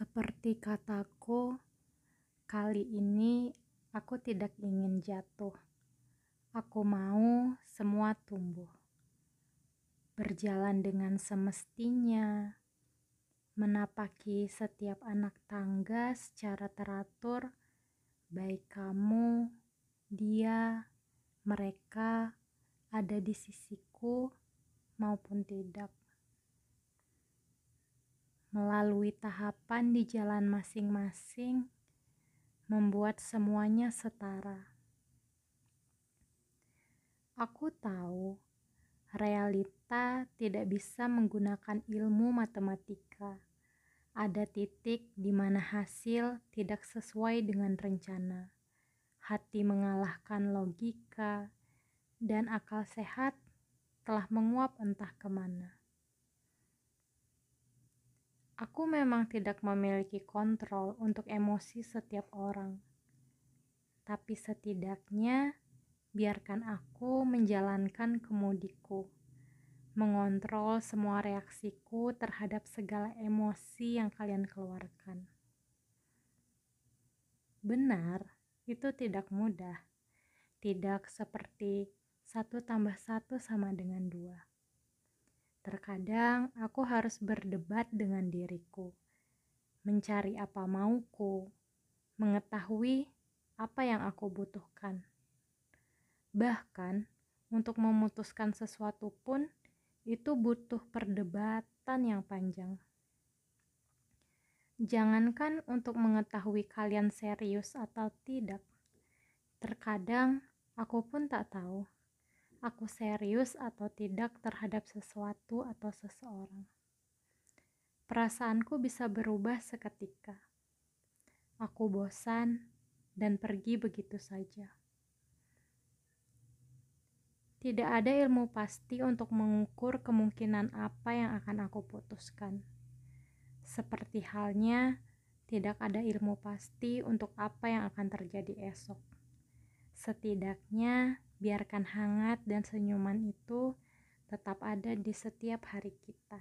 Seperti kataku, kali ini aku tidak ingin jatuh. Aku mau semua tumbuh, berjalan dengan semestinya, menapaki setiap anak tangga secara teratur, baik kamu, dia, mereka ada di sisiku maupun tidak melalui tahapan di jalan masing-masing, membuat semuanya setara. Aku tahu realita tidak bisa menggunakan ilmu matematika. Ada titik di mana hasil tidak sesuai dengan rencana. Hati mengalahkan logika, dan akal sehat telah menguap entah ke mana. Aku memang tidak memiliki kontrol untuk emosi setiap orang, tapi setidaknya biarkan aku menjalankan kemudiku, mengontrol semua reaksiku terhadap segala emosi yang kalian keluarkan. Benar, itu tidak mudah, tidak seperti satu tambah satu sama dengan dua. Terkadang aku harus berdebat dengan diriku, mencari apa mauku, mengetahui apa yang aku butuhkan. Bahkan untuk memutuskan sesuatu pun itu butuh perdebatan yang panjang. Jangankan untuk mengetahui kalian serius atau tidak, terkadang aku pun tak tahu aku serius atau tidak terhadap sesuatu atau seseorang. Perasaanku bisa berubah seketika. Aku bosan dan pergi begitu saja. Tidak ada ilmu pasti untuk mengukur kemungkinan apa yang akan aku putuskan. Seperti halnya, tidak ada ilmu pasti untuk apa yang akan terjadi esok. Setidaknya, biarkan hangat dan senyuman itu tetap ada di setiap hari kita.